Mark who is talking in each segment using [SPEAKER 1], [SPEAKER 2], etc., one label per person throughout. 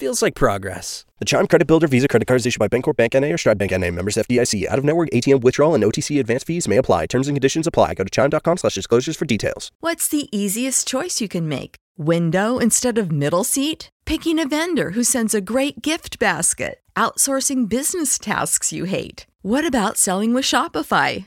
[SPEAKER 1] Feels like progress. The Chime Credit Builder Visa Credit Card is issued by Bancorp Bank NA or Stride Bank NA. Members FDIC. Out of network ATM withdrawal and OTC advance fees may apply. Terms and conditions apply. Go to chime.com slash disclosures for details.
[SPEAKER 2] What's the easiest choice you can make? Window instead of middle seat? Picking a vendor who sends a great gift basket? Outsourcing business tasks you hate? What about selling with Shopify?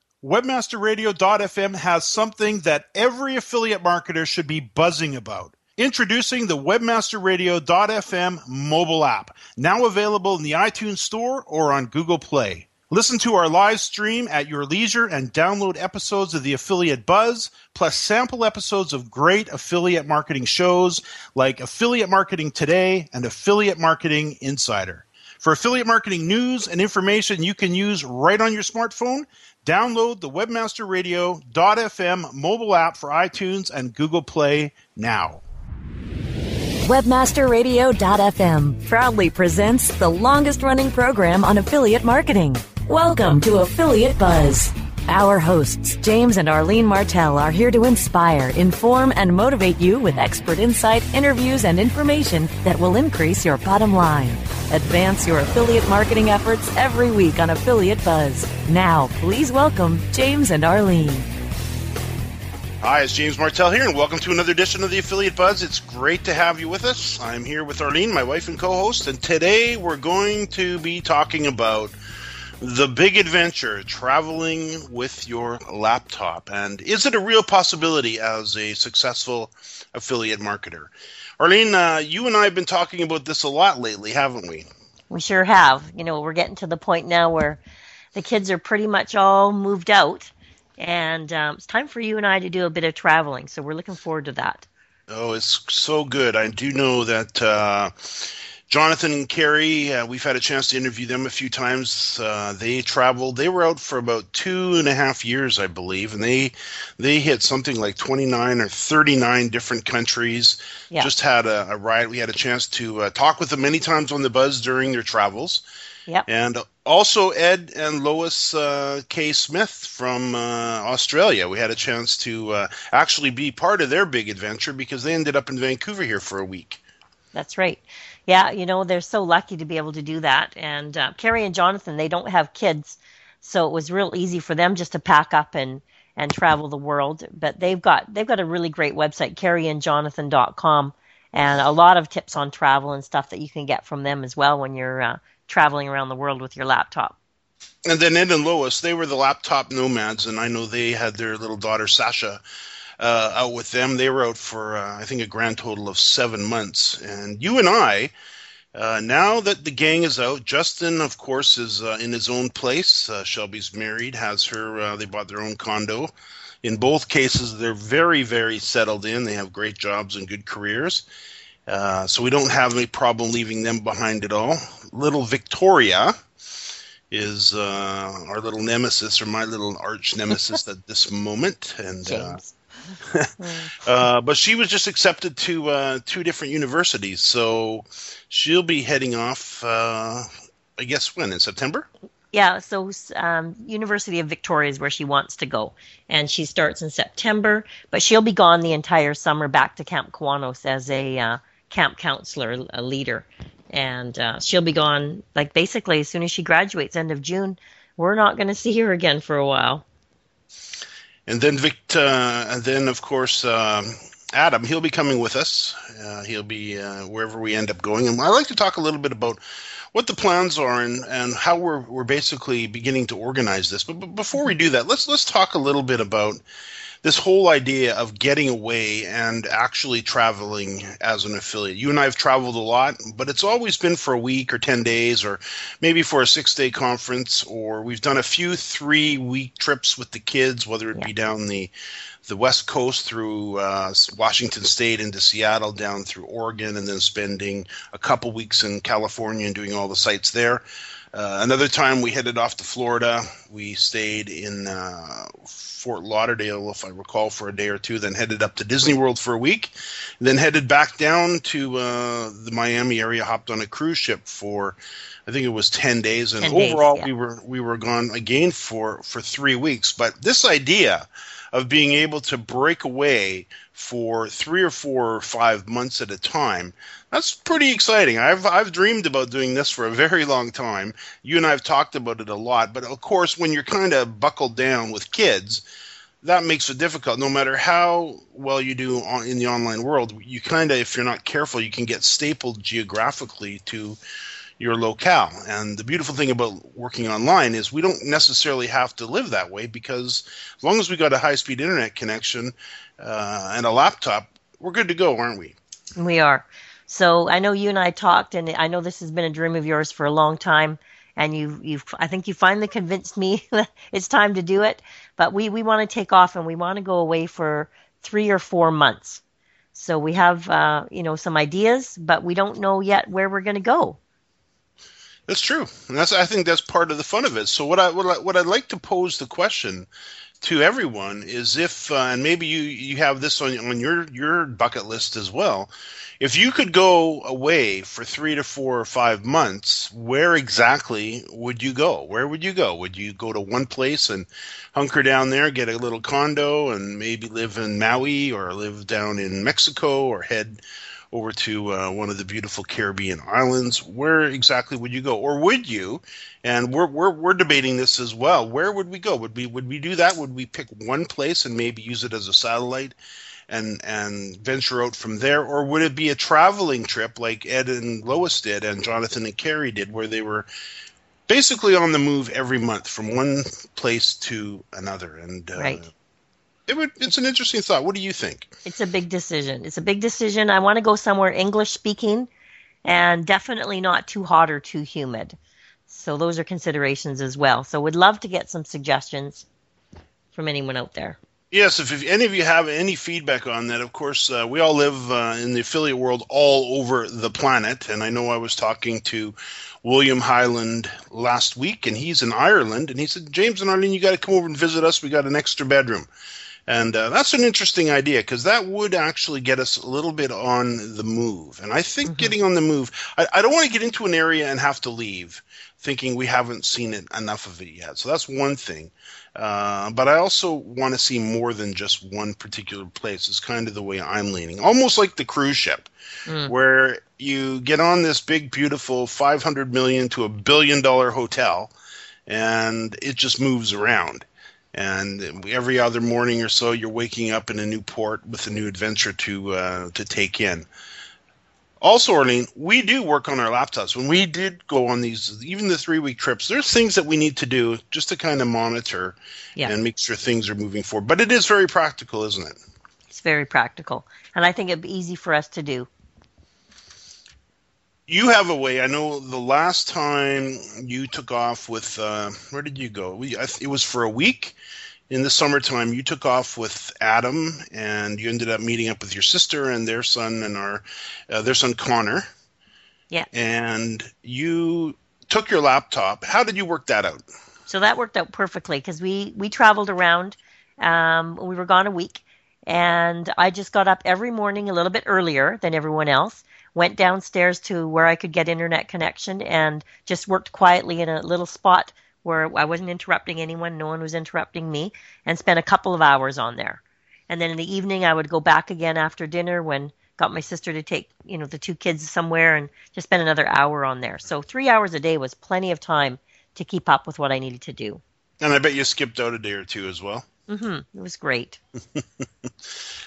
[SPEAKER 3] Webmasterradio.fm has something that every affiliate marketer should be buzzing about. Introducing the Webmasterradio.fm mobile app, now available in the iTunes Store or on Google Play. Listen to our live stream at your leisure and download episodes of the Affiliate Buzz, plus sample episodes of great affiliate marketing shows like Affiliate Marketing Today and Affiliate Marketing Insider. For affiliate marketing news and information you can use right on your smartphone, download the webmasterradio.fm mobile app for iTunes and Google Play now.
[SPEAKER 4] Webmasterradio.fm proudly presents the longest running program on affiliate marketing. Welcome to Affiliate Buzz. Our hosts, James and Arlene Martell, are here to inspire, inform, and motivate you with expert insight, interviews, and information that will increase your bottom line. Advance your affiliate marketing efforts every week on Affiliate Buzz. Now, please welcome James and Arlene.
[SPEAKER 3] Hi, it's James Martell here, and welcome to another edition of the Affiliate Buzz. It's great to have you with us. I'm here with Arlene, my wife and co host, and today we're going to be talking about the big adventure traveling with your laptop. And is it a real possibility as a successful affiliate marketer? Arlene, uh, you and I have been talking about this a lot lately, haven't we?
[SPEAKER 5] We sure have. You know, we're getting to the point now where the kids are pretty much all moved out and um, it's time for you and I to do a bit of traveling. So we're looking forward to that.
[SPEAKER 3] Oh, it's so good. I do know that uh, Jonathan and Carrie, uh, we've had a chance to interview them a few times. Uh, they traveled. They were out for about two and a half years, I believe, and they they hit something like twenty nine or thirty nine different countries. Yeah. Just had a, a ride. We had a chance to uh, talk with them many times on the buzz during their travels.
[SPEAKER 5] Yep.
[SPEAKER 3] And also Ed and Lois uh, K. Smith from uh, Australia. We had a chance to uh, actually be part of their big adventure because they ended up in Vancouver here for a week.
[SPEAKER 5] That's right. Yeah, you know, they're so lucky to be able to do that. And uh, Carrie and Jonathan, they don't have kids. So it was real easy for them just to pack up and, and travel the world. But they've got they've got a really great website, carrieandjonathan.com, and a lot of tips on travel and stuff that you can get from them as well when you're uh, traveling around the world with your laptop.
[SPEAKER 3] And then Ed and Lois, they were the laptop nomads, and I know they had their little daughter Sasha uh, out with them. They were out for uh, I think a grand total of seven months. And you and I, uh, now that the gang is out, Justin, of course, is uh, in his own place. Uh, Shelby's married, has her. Uh, they bought their own condo. In both cases, they're very, very settled in. They have great jobs and good careers. Uh, so we don't have any problem leaving them behind at all. Little Victoria is uh, our little nemesis, or my little arch nemesis at this moment, and. Uh, uh, but she was just accepted to uh, two different universities, so she'll be heading off. I guess when in September.
[SPEAKER 5] Yeah, so um, University of Victoria is where she wants to go, and she starts in September. But she'll be gone the entire summer back to Camp Kiwanis as a uh, camp counselor, a leader, and uh, she'll be gone like basically as soon as she graduates, end of June. we're not going to see her again for a while.
[SPEAKER 3] And then Victor, and then of course um, Adam, he'll be coming with us. Uh, he'll be uh, wherever we end up going, and I'd like to talk a little bit about what the plans are and, and how we're we're basically beginning to organize this. But, but before we do that, let's let's talk a little bit about this whole idea of getting away and actually traveling as an affiliate. You and I have traveled a lot, but it's always been for a week or 10 days or maybe for a six day conference, or we've done a few three week trips with the kids, whether it yeah. be down the the West Coast through uh, Washington State into Seattle, down through Oregon, and then spending a couple weeks in California and doing all the sites there. Uh, another time we headed off to Florida. We stayed in uh, Fort Lauderdale, if I recall, for a day or two, then headed up to Disney World for a week, then headed back down to uh, the Miami area, hopped on a cruise ship for. I think it was ten days, and
[SPEAKER 5] 10
[SPEAKER 3] overall
[SPEAKER 5] days, yeah.
[SPEAKER 3] we were we were gone again for for three weeks. But this idea of being able to break away for three or four or five months at a time. That's pretty exciting. I've I've dreamed about doing this for a very long time. You and I have talked about it a lot, but of course, when you're kind of buckled down with kids, that makes it difficult. No matter how well you do on, in the online world, you kind of, if you're not careful, you can get stapled geographically to your locale. And the beautiful thing about working online is we don't necessarily have to live that way because as long as we got a high speed internet connection uh, and a laptop, we're good to go, aren't we?
[SPEAKER 5] We are. So I know you and I talked, and I know this has been a dream of yours for a long time. And you, you, I think you finally convinced me that it's time to do it. But we, we want to take off, and we want to go away for three or four months. So we have, uh, you know, some ideas, but we don't know yet where we're going to go.
[SPEAKER 3] That's true, and that's I think that's part of the fun of it. So what I what, I, what I'd like to pose the question to everyone is if, uh, and maybe you you have this on on your your bucket list as well. If you could go away for three to four or five months, where exactly would you go? Where would you go? Would you go to one place and hunker down there, get a little condo, and maybe live in Maui or live down in Mexico, or head over to uh, one of the beautiful Caribbean islands, where exactly would you go, or would you? And we're, we're we're debating this as well. Where would we go? Would we would we do that? Would we pick one place and maybe use it as a satellite? And, and venture out from there, or would it be a traveling trip like Ed and Lois did, and Jonathan and Carrie did, where they were basically on the move every month from one place to another? And uh,
[SPEAKER 5] right
[SPEAKER 3] it would it's an interesting thought. What do you think?
[SPEAKER 5] It's a big decision. It's a big decision. I want to go somewhere English speaking and definitely not too hot or too humid. So those are considerations as well. So would love to get some suggestions from anyone out there.
[SPEAKER 3] Yes, if, if any of you have any feedback on that, of course, uh, we all live uh, in the affiliate world all over the planet. And I know I was talking to William Highland last week, and he's in Ireland. And he said, James and Arlene, you got to come over and visit us. We got an extra bedroom. And uh, that's an interesting idea because that would actually get us a little bit on the move. And I think mm-hmm. getting on the move, I, I don't want to get into an area and have to leave thinking we haven't seen it enough of it yet. So that's one thing. Uh, but I also want to see more than just one particular place. It's kind of the way I'm leaning, almost like the cruise ship, mm. where you get on this big, beautiful 500 million to a billion dollar hotel, and it just moves around and every other morning or so you're waking up in a new port with a new adventure to uh, to take in. Also, Arlene, we do work on our laptops. When we did go on these, even the three week trips, there's things that we need to do just to kind of monitor yeah. and make sure things are moving forward. But it is very practical, isn't it?
[SPEAKER 5] It's very practical. And I think it'd be easy for us to do
[SPEAKER 3] you have a way. I know the last time you took off with uh, where did you go? We, it was for a week in the summertime. You took off with Adam, and you ended up meeting up with your sister and their son and our uh, their son Connor.
[SPEAKER 5] Yeah.
[SPEAKER 3] And you took your laptop. How did you work that out?
[SPEAKER 5] So that worked out perfectly because we we traveled around. Um, we were gone a week, and I just got up every morning a little bit earlier than everyone else went downstairs to where I could get internet connection and just worked quietly in a little spot where I wasn't interrupting anyone, no one was interrupting me, and spent a couple of hours on there. And then in the evening, I would go back again after dinner when got my sister to take you know the two kids somewhere and just spend another hour on there. So three hours a day was plenty of time to keep up with what I needed to do.
[SPEAKER 3] And I bet you skipped out a day or two as well.
[SPEAKER 5] Mm-hmm. It was great.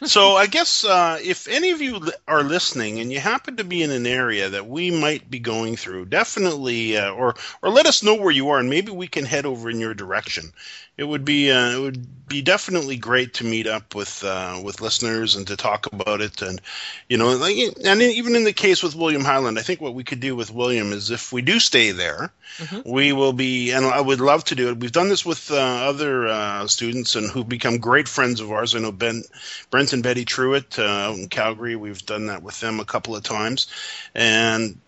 [SPEAKER 3] so I guess uh, if any of you are listening and you happen to be in an area that we might be going through, definitely uh, or or let us know where you are, and maybe we can head over in your direction it would be uh, it would be definitely great to meet up with uh, with listeners and to talk about it. And you know like and even in the case with William Highland I think what we could do with William is if we do stay there mm-hmm. we will be and I would love to do it. We've done this with uh, other uh, students and who've become great friends of ours. I know Ben Brent and Betty Truitt uh, out in Calgary we've done that with them a couple of times. And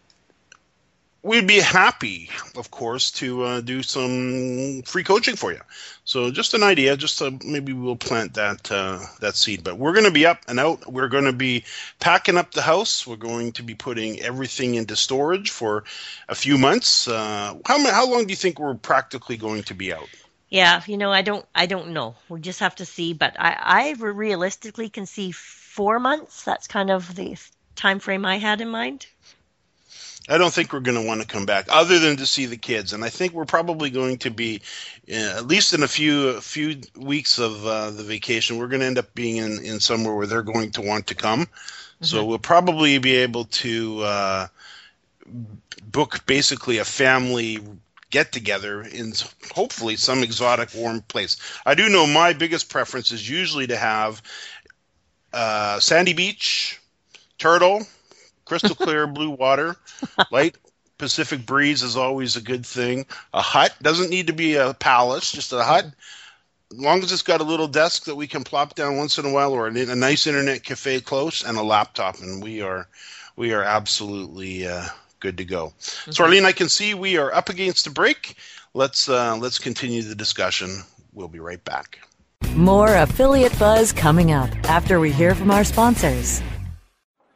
[SPEAKER 3] we'd be happy, of course, to uh, do some free coaching for you. So just an idea, just to, maybe we'll plant that uh, that seed. But we're going to be up and out. We're going to be packing up the house. We're going to be putting everything into storage for a few months. Uh, how how long do you think we're practically going to be out?
[SPEAKER 5] Yeah, you know, I don't I don't know. We just have to see. But I I realistically can see four months. That's kind of the time frame I had in mind.
[SPEAKER 3] I don't think we're going to want to come back, other than to see the kids. And I think we're probably going to be, uh, at least in a few a few weeks of uh, the vacation, we're going to end up being in, in somewhere where they're going to want to come. Mm-hmm. So we'll probably be able to uh, book basically a family get together in hopefully some exotic warm place. I do know my biggest preference is usually to have uh, sandy beach, turtle crystal clear blue water, light Pacific breeze is always a good thing. A hut doesn't need to be a palace, just a hut. As long as it's got a little desk that we can plop down once in a while, or a, a nice internet cafe close, and a laptop, and we are we are absolutely uh, good to go. Mm-hmm. So, Arlene, I can see we are up against the break. Let's uh, let's continue the discussion. We'll be right back.
[SPEAKER 4] More affiliate buzz coming up after we hear from our sponsors.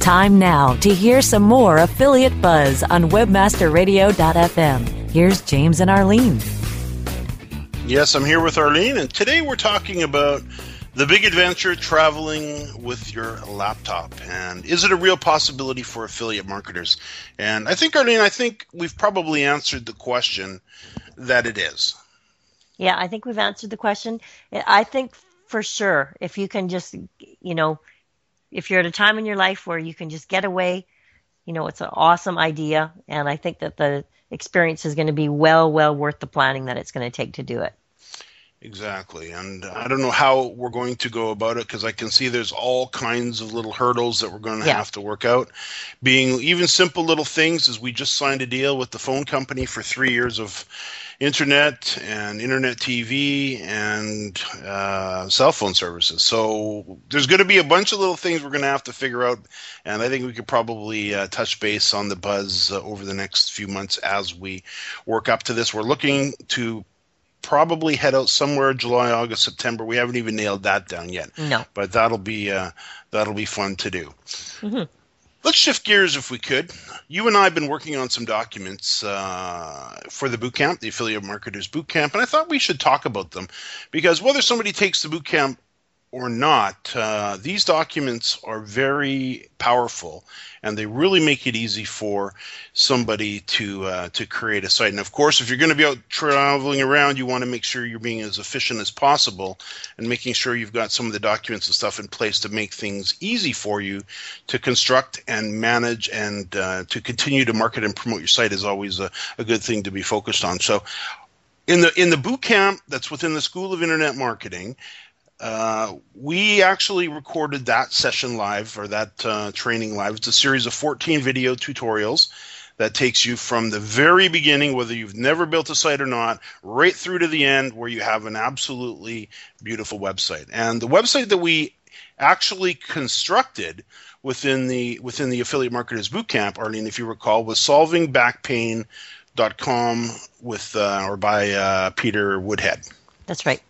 [SPEAKER 4] Time now to hear some more affiliate buzz on WebmasterRadio.fm. Here's James and Arlene.
[SPEAKER 3] Yes, I'm here with Arlene, and today we're talking about the big adventure traveling with your laptop. And is it a real possibility for affiliate marketers? And I think, Arlene, I think we've probably answered the question that it is.
[SPEAKER 5] Yeah, I think we've answered the question. I think for sure, if you can just, you know, if you're at a time in your life where you can just get away, you know, it's an awesome idea. And I think that the experience is going to be well, well worth the planning that it's going to take to do it.
[SPEAKER 3] Exactly. And I don't know how we're going to go about it because I can see there's all kinds of little hurdles that we're going to
[SPEAKER 5] Yeah.
[SPEAKER 3] have to work out. Being even simple little things as we just signed a deal with the phone company for three years of internet and internet TV and uh, cell phone services. So there's going to be a bunch of little things we're going to have to figure out. And I think we could probably uh, touch base on the buzz uh, over the next few months as we work up to this. We're looking to probably head out somewhere July, August, September. We haven't even nailed that down yet.
[SPEAKER 5] No.
[SPEAKER 3] But that'll be uh, that'll be fun to do.
[SPEAKER 5] Mhm.
[SPEAKER 3] Let's shift gears if we could. You and I have been working on some documents uh, for the boot camp, the Affiliate Marketers Boot Camp, and I thought we should talk about them because whether somebody takes the boot camp or not, uh, these documents are very powerful and they really make it easy for somebody to uh, to create a site. And of course, if you're going to be out traveling around, you want to make sure you're being as efficient as possible and making sure you've got some of the documents and stuff in place to make things easy for you to construct and manage and uh, to continue to market and promote your site is always a, a good thing to be focused on. So in the in the boot camp that's within the School of Internet Marketing, uh, we actually recorded that session live or that uh, training live. It's a series of 14 video tutorials that takes you from the very beginning, whether you've never built a site or not, right through to the end where you have an absolutely beautiful website. And the website that we actually constructed within the within the affiliate marketers bootcamp, Arlene, if you recall, was solvingbackpain.com with uh, or by uh, Peter Woodhead.
[SPEAKER 5] That's right.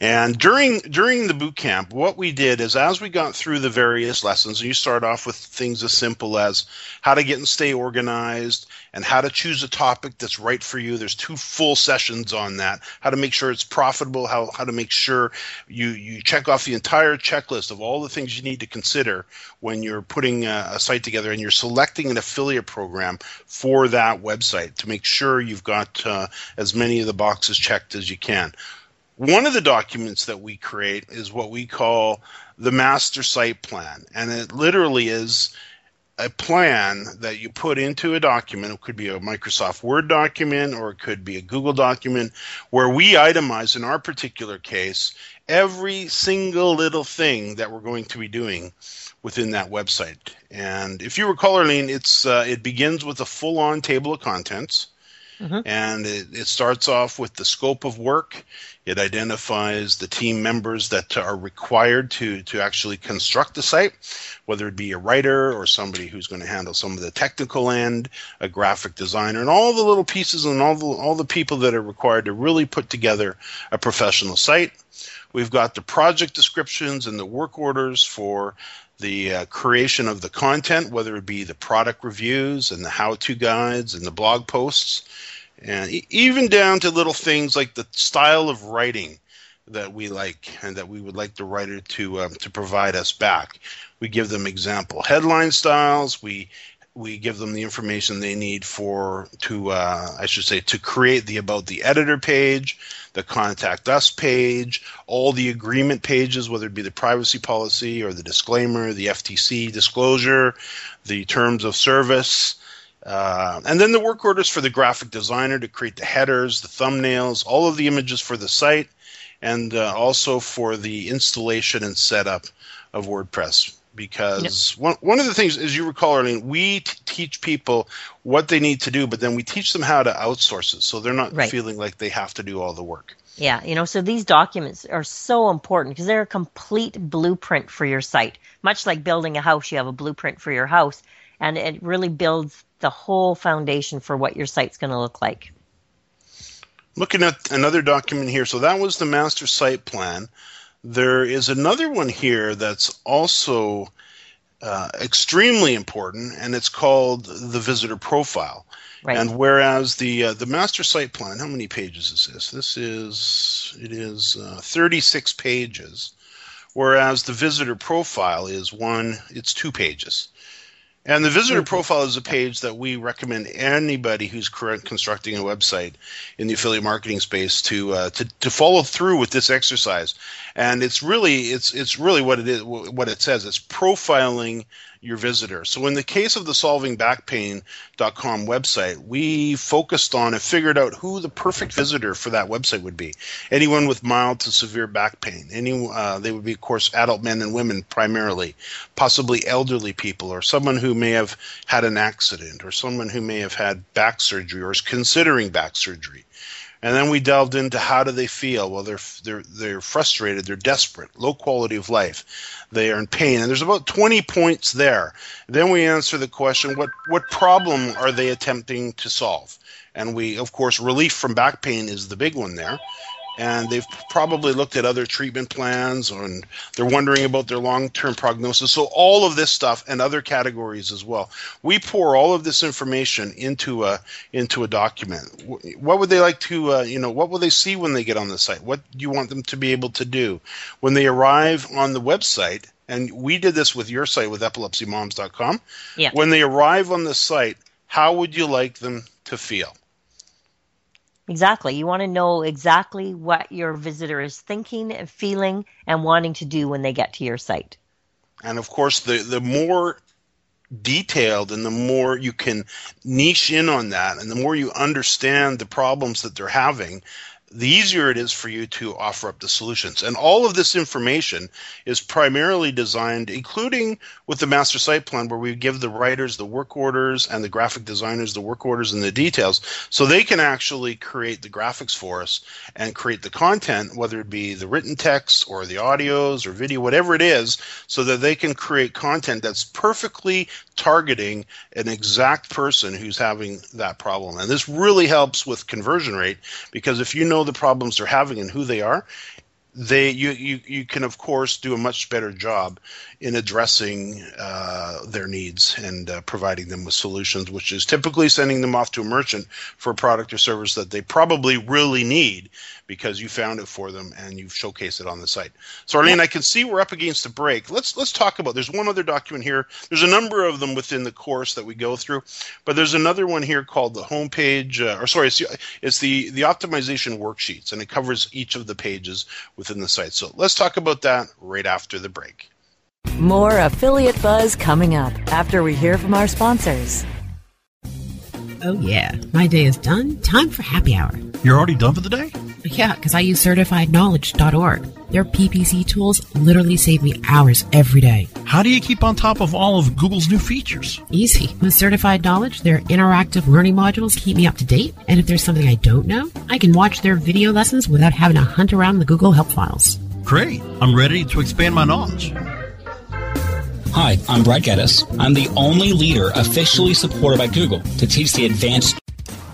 [SPEAKER 3] And during during the boot camp, what we did is as we got through the various lessons, and you start off with things as simple as how to get and stay organized and how to choose a topic that's right for you. There's two full sessions on that. How to make sure it's profitable, how how to make sure you you check off the entire checklist of all the things you need to consider when you're putting a, a site together and you're selecting an affiliate program for that website to make sure you've got uh, as many of the boxes checked as you can. One of the documents that we create is what we call the master site plan. And it literally is a plan that you put into a document. It could be a Microsoft Word document or it could be a Google document where we itemize, in our particular case, every single little thing that we're going to be doing within that website. And if you recall, Arlene, it's uh, it begins with a full-on table of contents. Mm-hmm. And it, it starts off with the scope of work. It identifies the team members that are required to, to actually construct the site, whether it be a writer or somebody who's going to handle some of the technical end, a graphic designer, and all the little pieces and all the, all the people that are required to really put together a professional site. We've got the project descriptions and the work orders for the uh, creation of the content, whether it be the product reviews and the how to guides and the blog posts, and even down to little things like the style of writing that we like and that we would like the writer to um, to provide us back. We give them example headline styles. We we give them the information they need for to uh, I should say to create the about the editor page, the contact us page, all the agreement pages, whether it be the privacy policy or the disclaimer, the FTC disclosure, the terms of service. Uh, and then the work orders for the graphic designer to create the headers, the thumbnails, all of the images for the site, and uh, also for the installation and setup of WordPress. Because one, one of the things, as you recall, Arlene, we t- teach people what they need to do, but then we teach them how to outsource it so they're not
[SPEAKER 5] Right.
[SPEAKER 3] feeling like they have to do all the work.
[SPEAKER 5] Yeah, you know, so these documents are so important because they're a complete blueprint for your site. Much like building a house, you have a blueprint for your house, and it really builds the whole foundation for what your site's going to look like.
[SPEAKER 3] Looking at another document here, so that was the master site plan. There is another one here that's also uh, extremely important, and it's called the visitor profile.
[SPEAKER 5] Right.
[SPEAKER 3] And whereas the uh, the master site plan, how many pages is this? This is it is uh, 36 pages, whereas the visitor profile is one, it's two pages. And the visitor profile is a page that we recommend anybody who's constructing a website in the affiliate marketing space to, uh, to to follow through with this exercise. And it's really it's it's really what it is what it says. It's profiling your visitor. So in the case of the solvingbackpain.com website, we focused on and figured out who the perfect visitor for that website would be. Anyone with mild to severe back pain. Any uh, they would be of course adult men and women primarily, possibly elderly people or someone who may have had an accident or someone who may have had back surgery or is considering back surgery. And then we delved into how do they feel? Well, they're they're they're frustrated, they're desperate, low quality of life, they are in pain, and there's about 20 points there. Then we answer the question: what what problem are they attempting to solve? And we, of course, relief from back pain is the big one there and they've probably looked at other treatment plans and they're wondering about their long-term prognosis. So all of this stuff and other categories as well. We pour all of this information into a into a document. What would they like to uh, you know what will they see when they get on the site? What do you want them to be able to do? When they arrive on the website and we did this with your site with epilepsymoms.com
[SPEAKER 5] yeah.
[SPEAKER 3] when they arrive on the site how would you like them to feel
[SPEAKER 5] Exactly. You want to know exactly what your visitor is thinking, and feeling, and wanting to do when they get to your site.
[SPEAKER 3] And of course, the, the more detailed and the more you can niche in on that and the more you understand the problems that they're having, the easier it is for you to offer up the solutions. And all of this information is primarily designed, including with the master site plan, where we give the writers the work orders and the graphic designers the work orders and the details, so they can actually create the graphics for us and create the content, whether it be the written text or the audios or video, whatever it is, so that they can create content that's perfectly targeting an exact person who's having that problem. And this really helps with conversion rate because if you know the problems they're having and who they are, they you, you you can of course do a much better job in addressing uh, their needs and uh, providing them with solutions, which is typically sending them off to a merchant for a product or service that they probably really need because you found it for them and you've showcased it on the site. So Arlene, I can see we're up against a break. Let's let's talk about. There's one other document here. There's a number of them within the course that we go through, but there's another one here called the homepage, uh, or sorry, it's the, it's the the optimization worksheets, and it covers each of the pages within the site. So let's talk about that right after the break.
[SPEAKER 4] More affiliate buzz coming up after we hear from our sponsors.
[SPEAKER 6] Oh, yeah. My day is done. Time for happy hour.
[SPEAKER 7] You're already done for the day?
[SPEAKER 6] Yeah, because I use certifiedknowledge.org. Their PPC tools literally save me hours every day.
[SPEAKER 7] How do you keep on top of all of Google's new features?
[SPEAKER 6] Easy. With Certified Knowledge, their interactive learning modules keep me up to date. And if there's something I don't know, I can watch their video lessons without having to hunt around the Google Help files.
[SPEAKER 7] Great. I'm ready to expand my knowledge.
[SPEAKER 8] Hi, I'm Brad Geddes. I'm the only leader officially supported by Google to teach the advanced.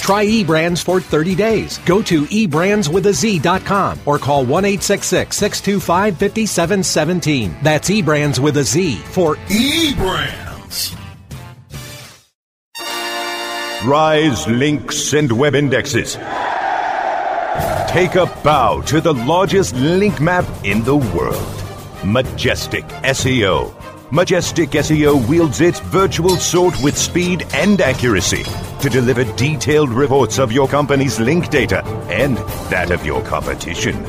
[SPEAKER 9] Try eBrands for 30 days. Go to eBrandsWithAZ.com or call 1 625 5717. That's eBrands with a Z for
[SPEAKER 10] eBrands.
[SPEAKER 11] Rise links and web indexes. Take a bow to the largest link map in the world Majestic SEO. Majestic SEO wields its virtual sword with speed and accuracy to deliver detailed reports of your company's link data and that of your competition.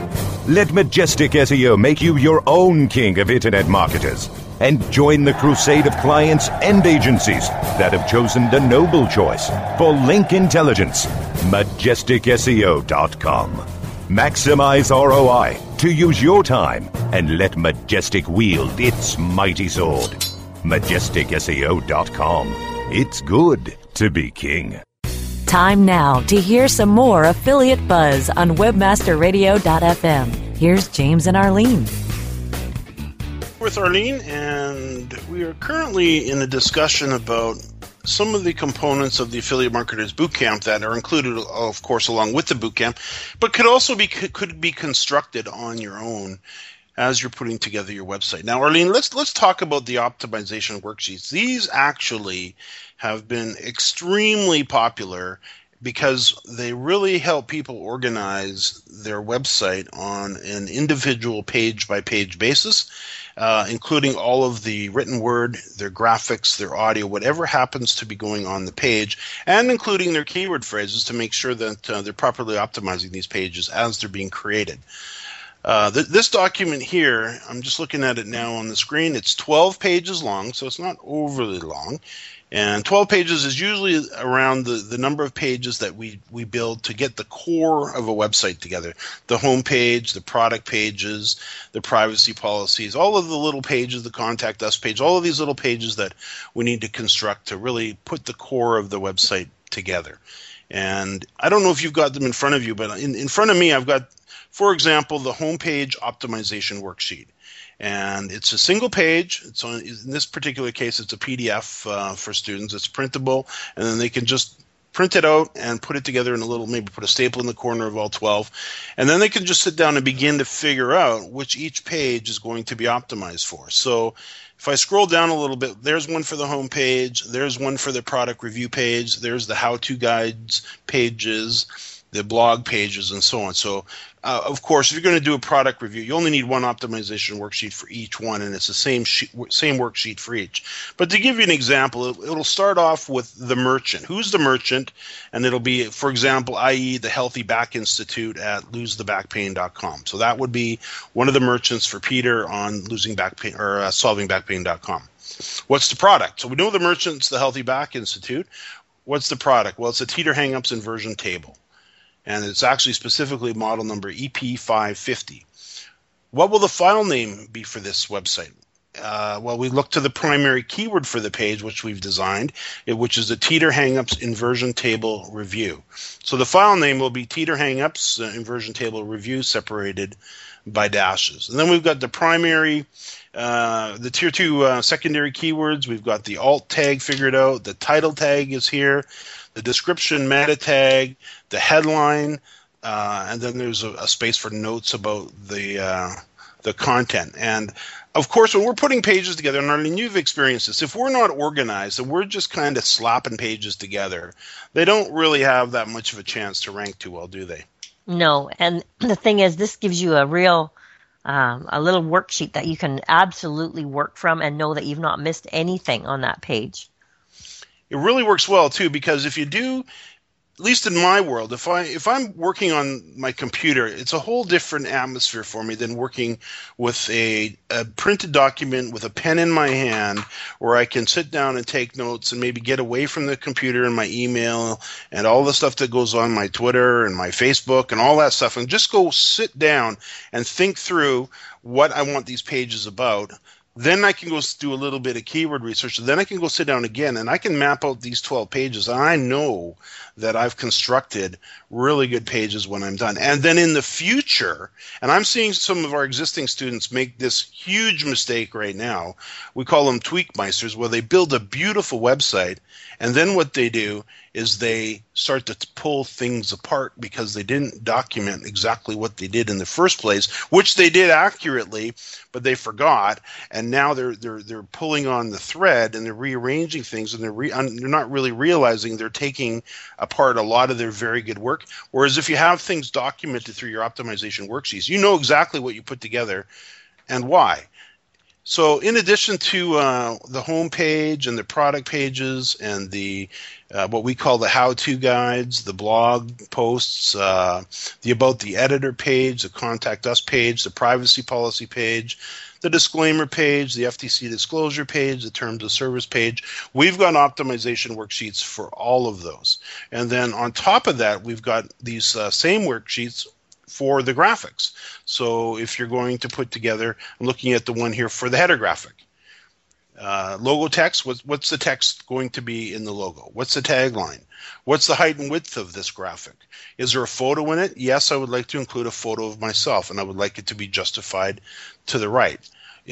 [SPEAKER 11] Let Majestic SEO make you your own king of internet marketers and join the crusade of clients and agencies that have chosen the noble choice for link intelligence. MajesticSEO.com. Maximize ROI to use your time and let Majestic wield its mighty sword. MajesticSEO.com. It's good to be king.
[SPEAKER 4] Time now to hear some more affiliate buzz on webmasterradio.fm. Here's James and Arlene.
[SPEAKER 3] With Arlene, and we are currently in a discussion about some of the components of the affiliate marketers bootcamp that are included, of course, along with the bootcamp, but could also be could be constructed on your own as you're putting together your website. Now, Arlene, let's let's talk about the optimization worksheets. These actually have been extremely popular because they really help people organize their website on an individual page by page basis, uh, including all of the written word, their graphics, their audio, whatever happens to be going on the page, and including their keyword phrases to make sure that uh, they're properly optimizing these pages as they're being created. Uh, th- this document here, I'm just looking at it now on the screen. It's 12 pages long, so it's not overly long. And 12 pages is usually around the, the number of pages that we, we build to get the core of a website together. The home page, the product pages, the privacy policies, all of the little pages, the contact us page, all of these little pages that we need to construct to really put the core of the website together. And I don't know if you've got them in front of you, but in, in front of me, I've got, for example, the homepage optimization worksheet and it's a single page. On in this particular case, it's a PDF uh, for students. It's printable, and then they can just print it out and put it together in a little maybe put a staple in the corner of all 12 and then they can just sit down and begin to figure out which each page is going to be optimized for. So if i scroll down a little bit there's one for the home page. There's one for the product review page. There's the how to guides pages the blog pages and so on. So, uh, of course, if you're going to do a product review, you only need one optimization worksheet for each one, and it's the same same worksheet for each. But to give you an example, it, it'll start off with the merchant. Who's the merchant? And it'll be, for example, i.e., the Healthy Back Institute at losethebackpain.com. So that would be one of the merchants for Peter on losing back pain or uh, solvingbackpain.com. What's the product? So we know the merchant's the Healthy Back Institute. What's the product? Well, it's a teeter hangups inversion table and it's actually specifically model number EP550. What will the file name be for this website? Uh, well, we look to the primary keyword for the page, which we've designed, which is the Teeter Hangups Inversion Table Review. So the file name will be Teeter Hangups uh, Inversion Table Review separated by dashes. And then we've got the primary, uh, the tier two uh, secondary keywords. We've got the alt tag figured out. The title tag is here the description meta tag, the headline, uh, and then there's a, a, space for notes about the uh, the content. And of course, when we're putting pages together, and Arlene, you've experienced this, if we're not organized and we're just kind of slapping pages together, they don't really have that much of a chance to rank too well, do they?
[SPEAKER 5] No. And the thing is, this gives you a real, um, a little worksheet that you can absolutely work from and know that you've not missed anything on that page.
[SPEAKER 3] It really works well too because if you do at least in my world if i if i'm working on my computer it's a whole different atmosphere for me than working with a, a printed document with a pen in my hand where i can sit down and take notes and maybe get away from the computer and my email and all the stuff that goes on my twitter and my facebook and all that stuff and just go sit down and think through what i want these pages about then I can go do a little bit of keyword research. Then I can go sit down again and I can map out these 12 pages. And I know that I've constructed really good pages when I'm done. And then in the future, and I'm seeing some of our existing students make this huge mistake right now. We call them tweakmeisters, where they build a beautiful website. And then what they do is they start to pull things apart because they didn't document exactly what they did in the first place, which they did accurately, but they forgot, and now they're they're they're pulling on the thread and they're rearranging things, and they're re, they're not really realizing they're taking apart a lot of their very good work. Whereas if you have things documented through your optimization worksheets, you know exactly what you put together and why. So, in addition to uh, the home page and the product pages and the uh, what we call the how-to guides, the blog posts, uh, the about the editor page, the contact us page, the privacy policy page, the disclaimer page, the FTC disclosure page, the terms of service page. We've got optimization worksheets for all of those. And then on top of that, we've got these uh, same worksheets for the graphics. So if you're going to put together, I'm looking at the one here for the header graphic. Uh, logo text, what's, what's the text going to be in the logo? What's the tagline? What's the height and width of this graphic? Is there a photo in it? Yes, I would like to include a photo of myself, and I would like it to be justified to the right.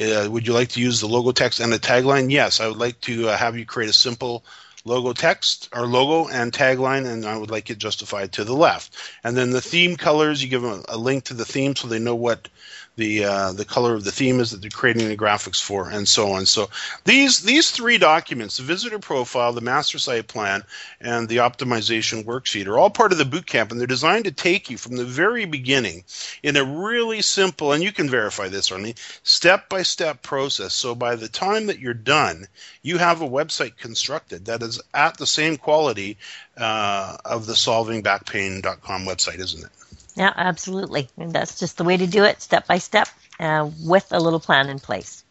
[SPEAKER 3] Uh, would you like to use the logo text and the tagline? Yes, I would like to uh, have you create a simple logo text or logo and tagline, and I would like it justified to the left. And then the theme colors, you give them a, a link to the theme so they know what the uh, the color of the theme is that they're creating the graphics for, and so on. So these these three documents, the visitor profile, the master site plan, and the optimization worksheet, are all part of the boot camp, and they're designed to take you from the very beginning in a really simple, and you can verify this, Arlene, step by step process. So by the time that you're done, you have a website constructed that is at the same quality uh, of the solvingbackpain.com website, isn't it?
[SPEAKER 5] Yeah, absolutely. And that's just the way to do it, step by step, uh, with a little plan in place.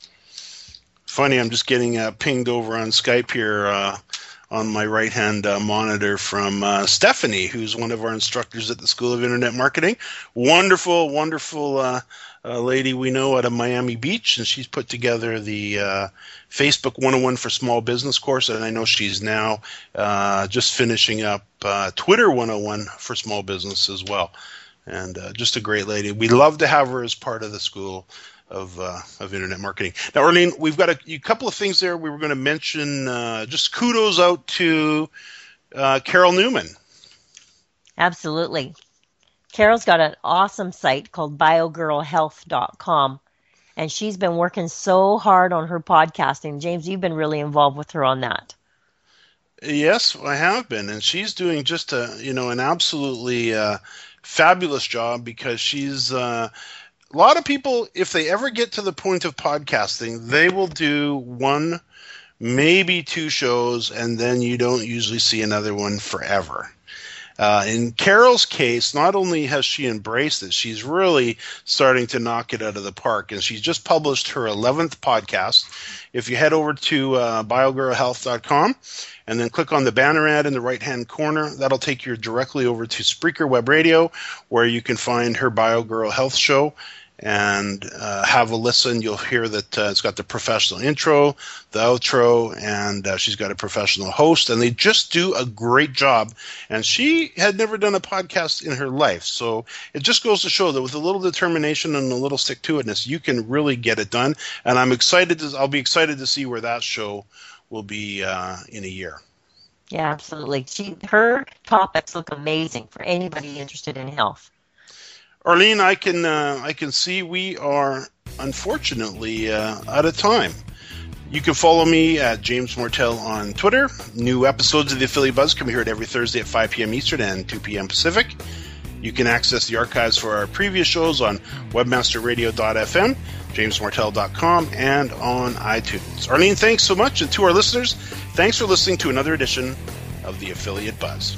[SPEAKER 3] Funny, I'm just getting uh, pinged over on Skype here uh, on my right hand uh, monitor from uh, Stephanie, who's one of our instructors at the School of Internet Marketing. Wonderful, wonderful uh, lady we know out of Miami Beach, and she's put together the Facebook 101 for Small Business course, and I know she's now just finishing up Twitter 101 for Small Business as well and uh, just a great lady. We love to have her as part of the school of uh, of internet marketing. Now, Arlene, we've got a, a couple of things there. We were going to mention uh, just kudos out to uh, Carol Newman.
[SPEAKER 5] Absolutely, Carol's got an awesome site called BioGirlHealth.com. And she's been working so hard on her podcasting. James, you've been really involved with her on that.
[SPEAKER 3] Yes, I have been, and she's doing just a you know an absolutely uh, fabulous job because she's uh, a lot of people if they ever get to the point of podcasting they will do one maybe two shows and then you don't usually see another one forever uh, in Carol's case, not only has she embraced it, she's really starting to knock it out of the park. And she's just published her 11th podcast. If you head over to uh, biogirlhealth.com and then click on the banner ad in the right hand corner. That'll take you directly over to Spreaker Web Radio, where you can find her BioGirl Health Show and uh, have a listen. You'll hear that uh, it's got the professional intro, the outro, and uh, she's got a professional host, and they just do a great job. And she had never done a podcast in her life, so it just goes to show that with a little determination and a little stick to itness, you can really get it done. And I'm excited to. I'll be excited to see where that show will be uh, in a year.
[SPEAKER 5] Yeah, absolutely. She her topics look amazing for anybody interested in health.
[SPEAKER 3] Arlene, I can uh, I can see we are unfortunately uh, out of time. You can follow me at James Martell on Twitter. New episodes of the Affiliate Buzz come here every Thursday at 5 p.m. Eastern and 2 p.m. Pacific. You can access the archives for our previous shows on webmasterradio.fm, jamesmartell.com, and on iTunes. Arlene, thanks so much. And to our listeners, thanks for listening to another edition of the Affiliate Buzz.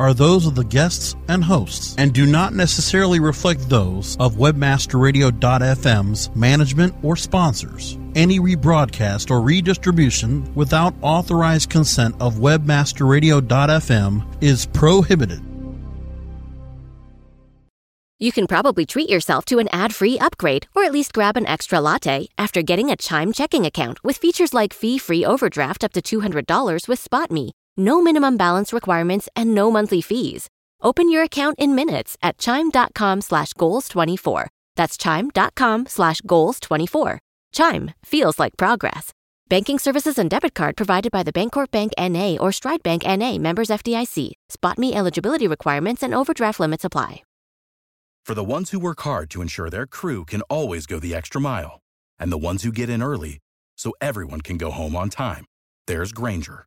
[SPEAKER 7] are those of the guests and hosts and do not necessarily reflect those of webmasterradio.fm's management or sponsors. Any rebroadcast or redistribution without authorized consent of webmasterradio.fm is prohibited.
[SPEAKER 12] You can probably treat yourself to an ad-free upgrade or at least grab an extra latte after getting a Chime checking account with features like fee-free overdraft up to $200 with SpotMe no minimum balance requirements, and no monthly fees. Open your account in minutes at chime.com slash goals24. That's chime.com slash goals24. Chime feels like progress. Banking services and debit card provided by the Bancorp Bank N.A. or Stride Bank N.A. members FDIC. SpotMe eligibility requirements and overdraft limits apply.
[SPEAKER 13] For the ones who work hard to ensure their crew can always go the extra mile, and the ones who get in early so everyone can go home on time, there's Grainger